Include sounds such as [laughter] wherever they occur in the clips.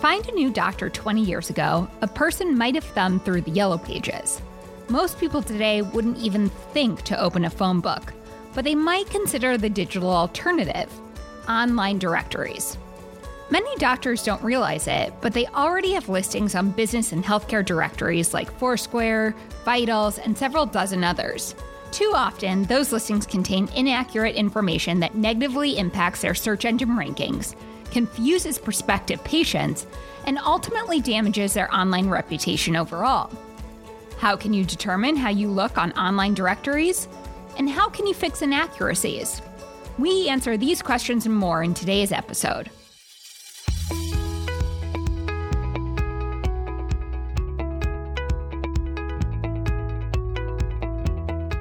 find a new doctor 20 years ago, a person might have thumbed through the yellow pages. Most people today wouldn't even think to open a phone book, but they might consider the digital alternative online directories. Many doctors don't realize it, but they already have listings on business and healthcare directories like Foursquare, Vitals, and several dozen others. Too often, those listings contain inaccurate information that negatively impacts their search engine rankings, confuses prospective patients, and ultimately damages their online reputation overall. How can you determine how you look on online directories? And how can you fix inaccuracies? We answer these questions and more in today's episode.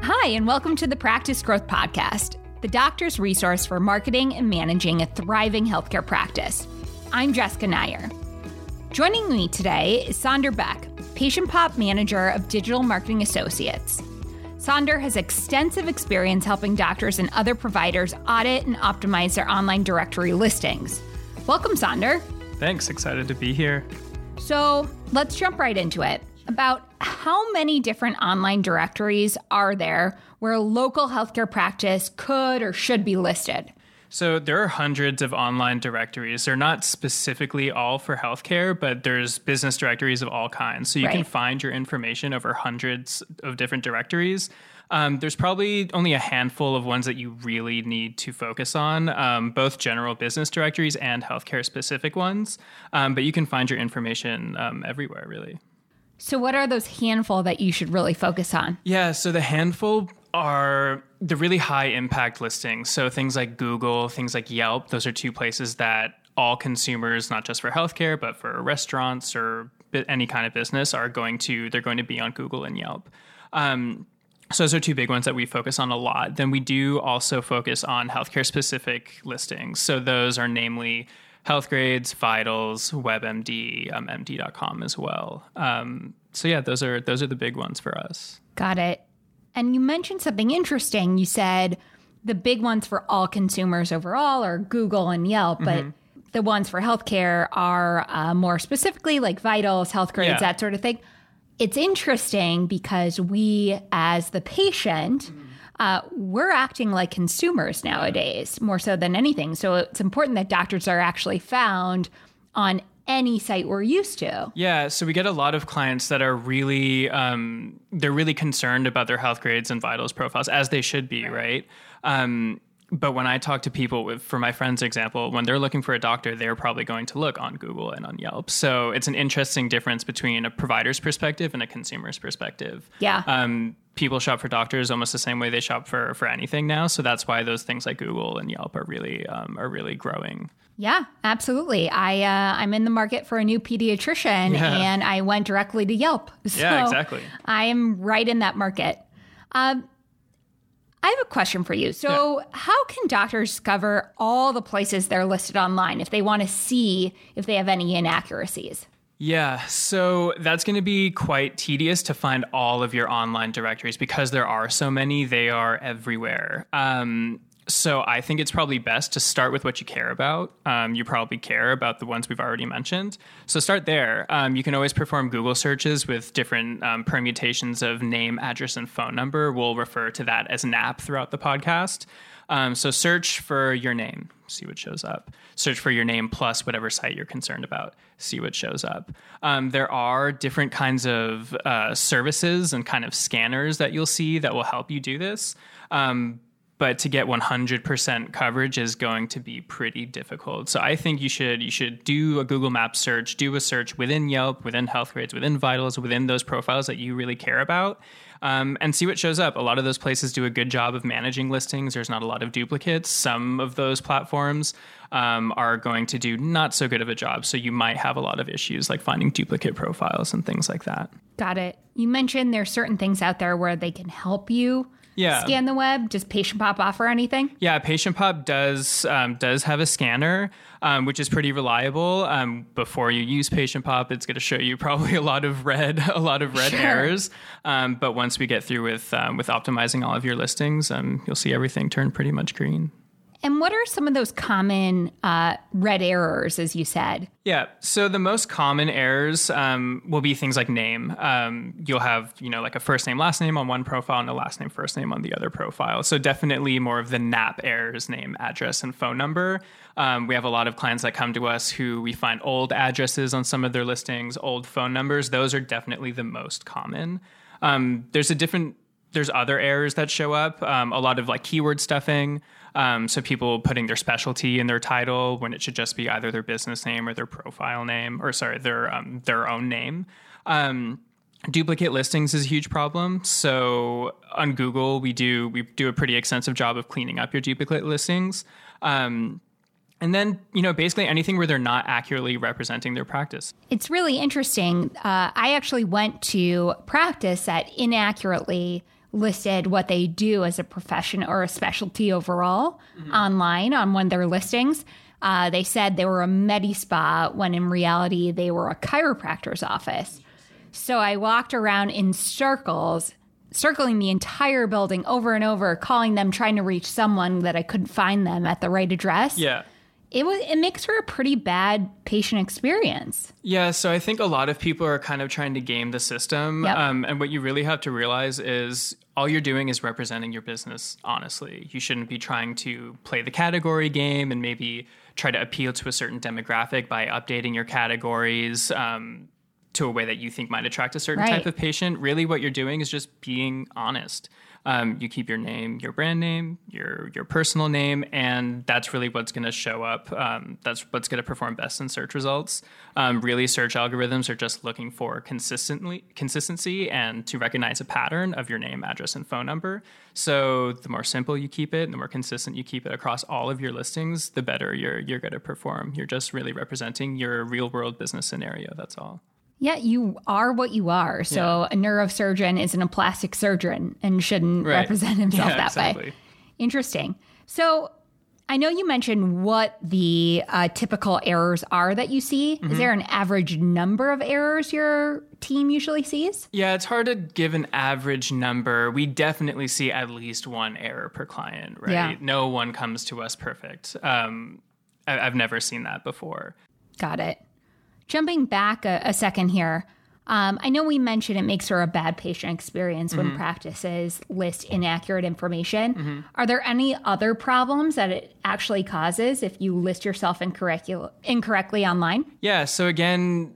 Hi, and welcome to the Practice Growth Podcast, the doctor's resource for marketing and managing a thriving healthcare practice. I'm Jessica Nyer. Joining me today is Sonder Beck, Patient Pop Manager of Digital Marketing Associates. Sonder has extensive experience helping doctors and other providers audit and optimize their online directory listings. Welcome, Sonder. Thanks, excited to be here. So let's jump right into it about how many different online directories are there where a local healthcare practice could or should be listed? So there are hundreds of online directories. They're not specifically all for healthcare, but there's business directories of all kinds. So you right. can find your information over hundreds of different directories. Um, there's probably only a handful of ones that you really need to focus on, um, both general business directories and healthcare specific ones. Um, but you can find your information um, everywhere, really. So, what are those handful that you should really focus on? Yeah, so the handful are the really high impact listings. So, things like Google, things like Yelp, those are two places that all consumers, not just for healthcare, but for restaurants or any kind of business, are going to they're going to be on Google and Yelp. Um, so those are two big ones that we focus on a lot. Then we do also focus on healthcare specific listings. So those are namely Healthgrades, Vitals, WebMD, um, MD.com as well. Um, so yeah, those are those are the big ones for us. Got it. And you mentioned something interesting. You said the big ones for all consumers overall are Google and Yelp, but mm-hmm. the ones for healthcare are uh, more specifically like Vitals, Healthgrades, yeah. that sort of thing. It's interesting because we, as the patient, mm-hmm uh, we're acting like consumers nowadays more so than anything. So it's important that doctors are actually found on any site we're used to. Yeah, so we get a lot of clients that are really um, they're really concerned about their Healthgrades and vitals profiles as they should be, right? right? Um, but when I talk to people with, for my friend's example, when they're looking for a doctor, they're probably going to look on Google and on Yelp. So it's an interesting difference between a provider's perspective and a consumer's perspective. Yeah. Um, people shop for doctors almost the same way they shop for for anything now. So that's why those things like Google and Yelp are really um, are really growing. Yeah, absolutely. I uh, I'm in the market for a new pediatrician, yeah. and I went directly to Yelp. So yeah, exactly. I am right in that market. Um, I have a question for you. So, yeah. how can doctors discover all the places they're listed online if they want to see if they have any inaccuracies? Yeah, so that's going to be quite tedious to find all of your online directories because there are so many, they are everywhere. Um, so I think it's probably best to start with what you care about. Um, you probably care about the ones we've already mentioned. So start there. Um, you can always perform Google searches with different um, permutations of name, address, and phone number. We'll refer to that as NAP throughout the podcast. Um, so search for your name, see what shows up. Search for your name plus whatever site you're concerned about, see what shows up. Um, there are different kinds of uh, services and kind of scanners that you'll see that will help you do this. Um, but to get 100% coverage is going to be pretty difficult. So I think you should you should do a Google Maps search, do a search within Yelp, within Healthgrades, within Vitals, within those profiles that you really care about, um, and see what shows up. A lot of those places do a good job of managing listings. There's not a lot of duplicates. Some of those platforms um, are going to do not so good of a job. So you might have a lot of issues like finding duplicate profiles and things like that. Got it. You mentioned there's certain things out there where they can help you yeah. scan the web? Does Patient Pop offer anything? Yeah, Patient Pop does um, does have a scanner, um, which is pretty reliable. Um, before you use Patient Pop, it's going to show you probably a lot of red [laughs] a lot of red sure. errors. Um, but once we get through with um, with optimizing all of your listings, um, you'll see everything turn pretty much green. And what are some of those common uh, red errors, as you said? Yeah. So the most common errors um, will be things like name. Um, you'll have, you know, like a first name, last name on one profile and a last name, first name on the other profile. So definitely more of the NAP errors, name, address, and phone number. Um, we have a lot of clients that come to us who we find old addresses on some of their listings, old phone numbers. Those are definitely the most common. Um, there's a different there's other errors that show up. Um, a lot of like keyword stuffing. Um, so people putting their specialty in their title when it should just be either their business name or their profile name, or sorry, their um, their own name. Um, duplicate listings is a huge problem. So on Google, we do we do a pretty extensive job of cleaning up your duplicate listings. Um, and then, you know, basically anything where they're not accurately representing their practice. It's really interesting. Uh, I actually went to practice that inaccurately listed what they do as a profession or a specialty overall mm-hmm. online on one of their listings. Uh, they said they were a med spa when in reality they were a chiropractor's office. So I walked around in circles, circling the entire building over and over, calling them, trying to reach someone that I couldn't find them at the right address. Yeah it was it makes for a pretty bad patient experience. Yeah, so I think a lot of people are kind of trying to game the system, yep. um, and what you really have to realize is all you're doing is representing your business honestly. You shouldn't be trying to play the category game and maybe try to appeal to a certain demographic by updating your categories. Um, to a way that you think might attract a certain right. type of patient. Really, what you're doing is just being honest. Um, you keep your name, your brand name, your your personal name, and that's really what's going to show up. Um, that's what's going to perform best in search results. Um, really, search algorithms are just looking for consistently consistency and to recognize a pattern of your name, address, and phone number. So the more simple you keep it, the more consistent you keep it across all of your listings, the better you're you're going to perform. You're just really representing your real world business scenario. That's all. Yeah, you are what you are. So yeah. a neurosurgeon isn't a plastic surgeon and shouldn't right. represent [laughs] himself yeah, that exactly. way. Interesting. So I know you mentioned what the uh, typical errors are that you see. Mm-hmm. Is there an average number of errors your team usually sees? Yeah, it's hard to give an average number. We definitely see at least one error per client, right? Yeah. No one comes to us perfect. Um, I- I've never seen that before. Got it. Jumping back a, a second here, um, I know we mentioned it makes for a bad patient experience when mm-hmm. practices list inaccurate information. Mm-hmm. Are there any other problems that it actually causes if you list yourself incorrectly online? Yeah. So again,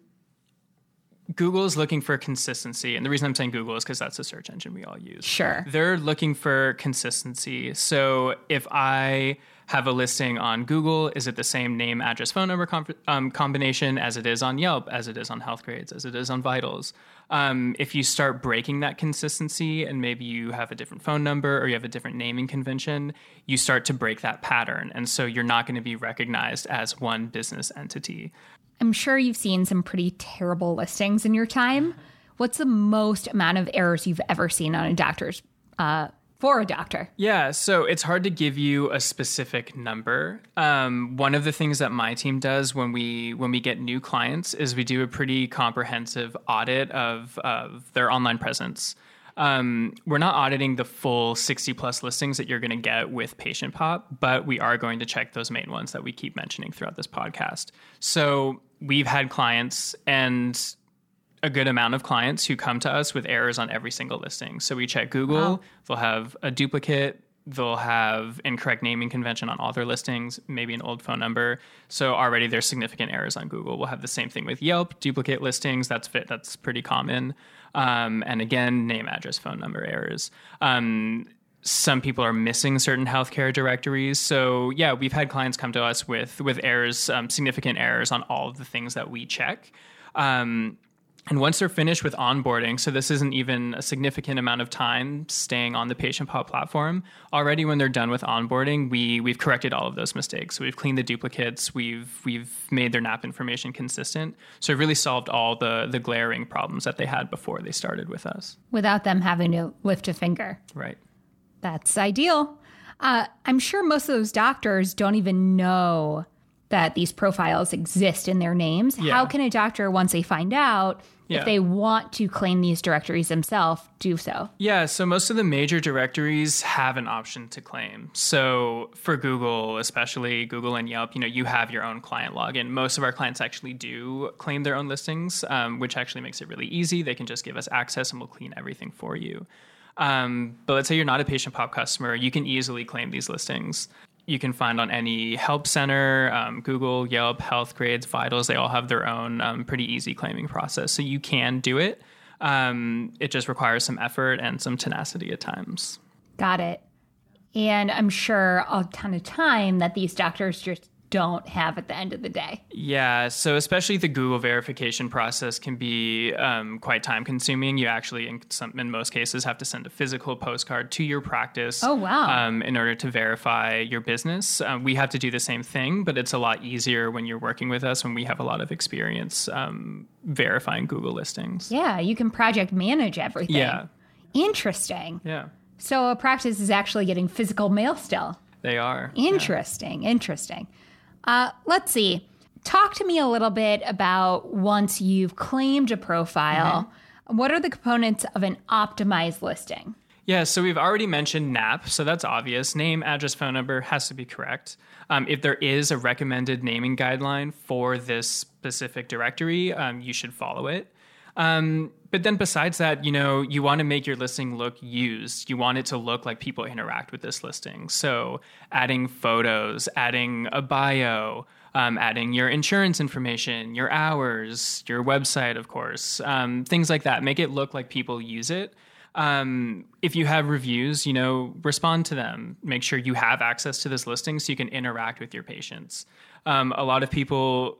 Google is looking for consistency. And the reason I'm saying Google is because that's the search engine we all use. Sure. They're looking for consistency. So if I have a listing on Google, is it the same name, address, phone number com- um, combination as it is on Yelp, as it is on Healthgrades, as it is on Vitals? Um, if you start breaking that consistency and maybe you have a different phone number or you have a different naming convention, you start to break that pattern. And so you're not going to be recognized as one business entity. I'm sure you've seen some pretty terrible listings in your time. What's the most amount of errors you've ever seen on a doctor's uh, for a doctor? Yeah, so it's hard to give you a specific number. Um, one of the things that my team does when we when we get new clients is we do a pretty comprehensive audit of of their online presence. Um, we're not auditing the full 60 plus listings that you're going to get with Patient Pop, but we are going to check those main ones that we keep mentioning throughout this podcast. So we've had clients and a good amount of clients who come to us with errors on every single listing. So we check Google, wow. they'll have a duplicate, they'll have incorrect naming convention on author listings, maybe an old phone number. So already there's significant errors on Google. We'll have the same thing with Yelp, duplicate listings. That's fit. That's pretty common. Um, and again, name, address, phone number errors. Um, some people are missing certain healthcare directories. So yeah, we've had clients come to us with with errors, um, significant errors on all of the things that we check. Um, and once they're finished with onboarding, so this isn't even a significant amount of time staying on the Patient Pop platform. Already, when they're done with onboarding, we we've corrected all of those mistakes. So we've cleaned the duplicates. We've we've made their NAP information consistent. So we've really solved all the the glaring problems that they had before they started with us, without them having to lift a finger. Right. That's ideal. Uh, I'm sure most of those doctors don't even know that these profiles exist in their names. Yeah. How can a doctor, once they find out, Yeah. if they want to claim these directories themselves, do so. Yeah, so most of the major directories have an option to claim. So for Google, especially Google and Yelp, you know, you have your own client login. Most of our clients actually do claim their own listings, um, which actually makes it really easy. They can just give us access and we'll clean everything for you. Um, but let's say you're not a Patient Pop customer, you can easily claim these listings. You can find on any help center, um, Google, Yelp, Healthgrades, Vitals. They all have their own um, pretty easy claiming process. So you can do it. Um, it just requires some effort and some tenacity at times. Got it. And I'm sure a ton of time that these doctors just don't have at the end of the day. Yeah, so especially the Google verification process can be um, quite time consuming. You actually, in some, in most cases, have to send a physical postcard to your practice. Oh, wow. Um, in order to verify your business, um, we have to do the same thing, but it's a lot easier when you're working with us when we have a lot of experience um, verifying Google listings. Yeah, you can project manage everything. Yeah. Interesting. Yeah, So a practice is actually getting physical mail still. they are. Interesting. Interesting. Uh, let's see. Talk to me a little bit about once you've claimed a profile, what are the components of an optimized listing? Yeah, so we've already mentioned NAP, so that's obvious. Name, address, phone number has to be correct. Um, if there is a recommended naming guideline for this specific directory, um, you should follow it. Um, but then besides that, you know, you want to make your listing look used. You want it to look like people interact with this listing. So adding photos, adding a bio, um, adding your insurance information, your hours, your website, of course, um, things like that. Make it look like people use it. Um, if you have reviews, you know, respond to them. Make sure you have access to this listing so you can interact with your patients. Um, a lot of people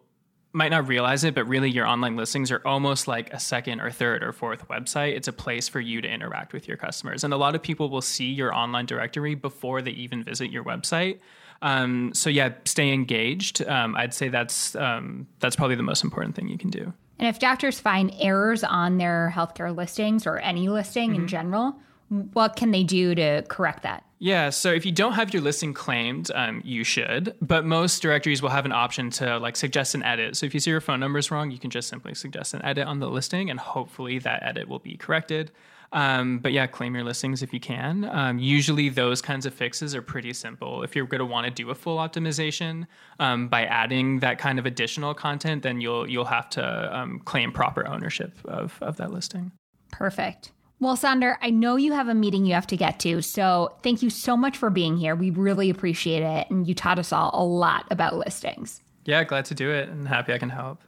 might not realize it, but really your online listings are almost like a second or third or fourth website. It's a place for you to interact with your customers. And a lot of people will see your online directory before they even visit your website. Um, so yeah, stay engaged. Um, I'd say that's um, that's probably the most important thing you can do. And if doctors find errors on their healthcare listings or any listing in general, what can they do to correct that? Yeah, so if you don't have your listing claimed, um, you should. But most directories will have an option to like suggest an edit. So if you see your phone number is wrong, you can just simply suggest an edit on the listing, and hopefully that edit will be corrected. Um, but yeah, claim your listings if you can. Um, usually, those kinds of fixes are pretty simple. If you're going to want to do a full optimization um, by adding that kind of additional content, then you'll you'll have to um, claim proper ownership of of that listing. Perfect. Well, Sander, I know you have a meeting you have to get to, so thank you so much for being here. We really appreciate it, and you taught us all a lot about listings. Yeah, glad to do it, and happy I can help.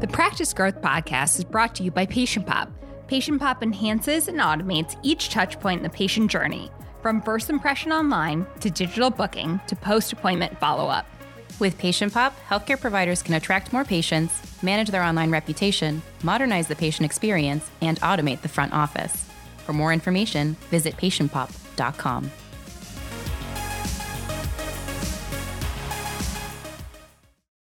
The Practice Growth Podcast is brought to you by Patient Pop. Patient Pop enhances and automates each touch point in the patient journey, from first impression online to digital booking to post appointment follow up. With Patient Pop, healthcare providers can attract more patients, manage their online reputation, modernize the patient experience, and automate the front office. For more information, visit patientpop.com.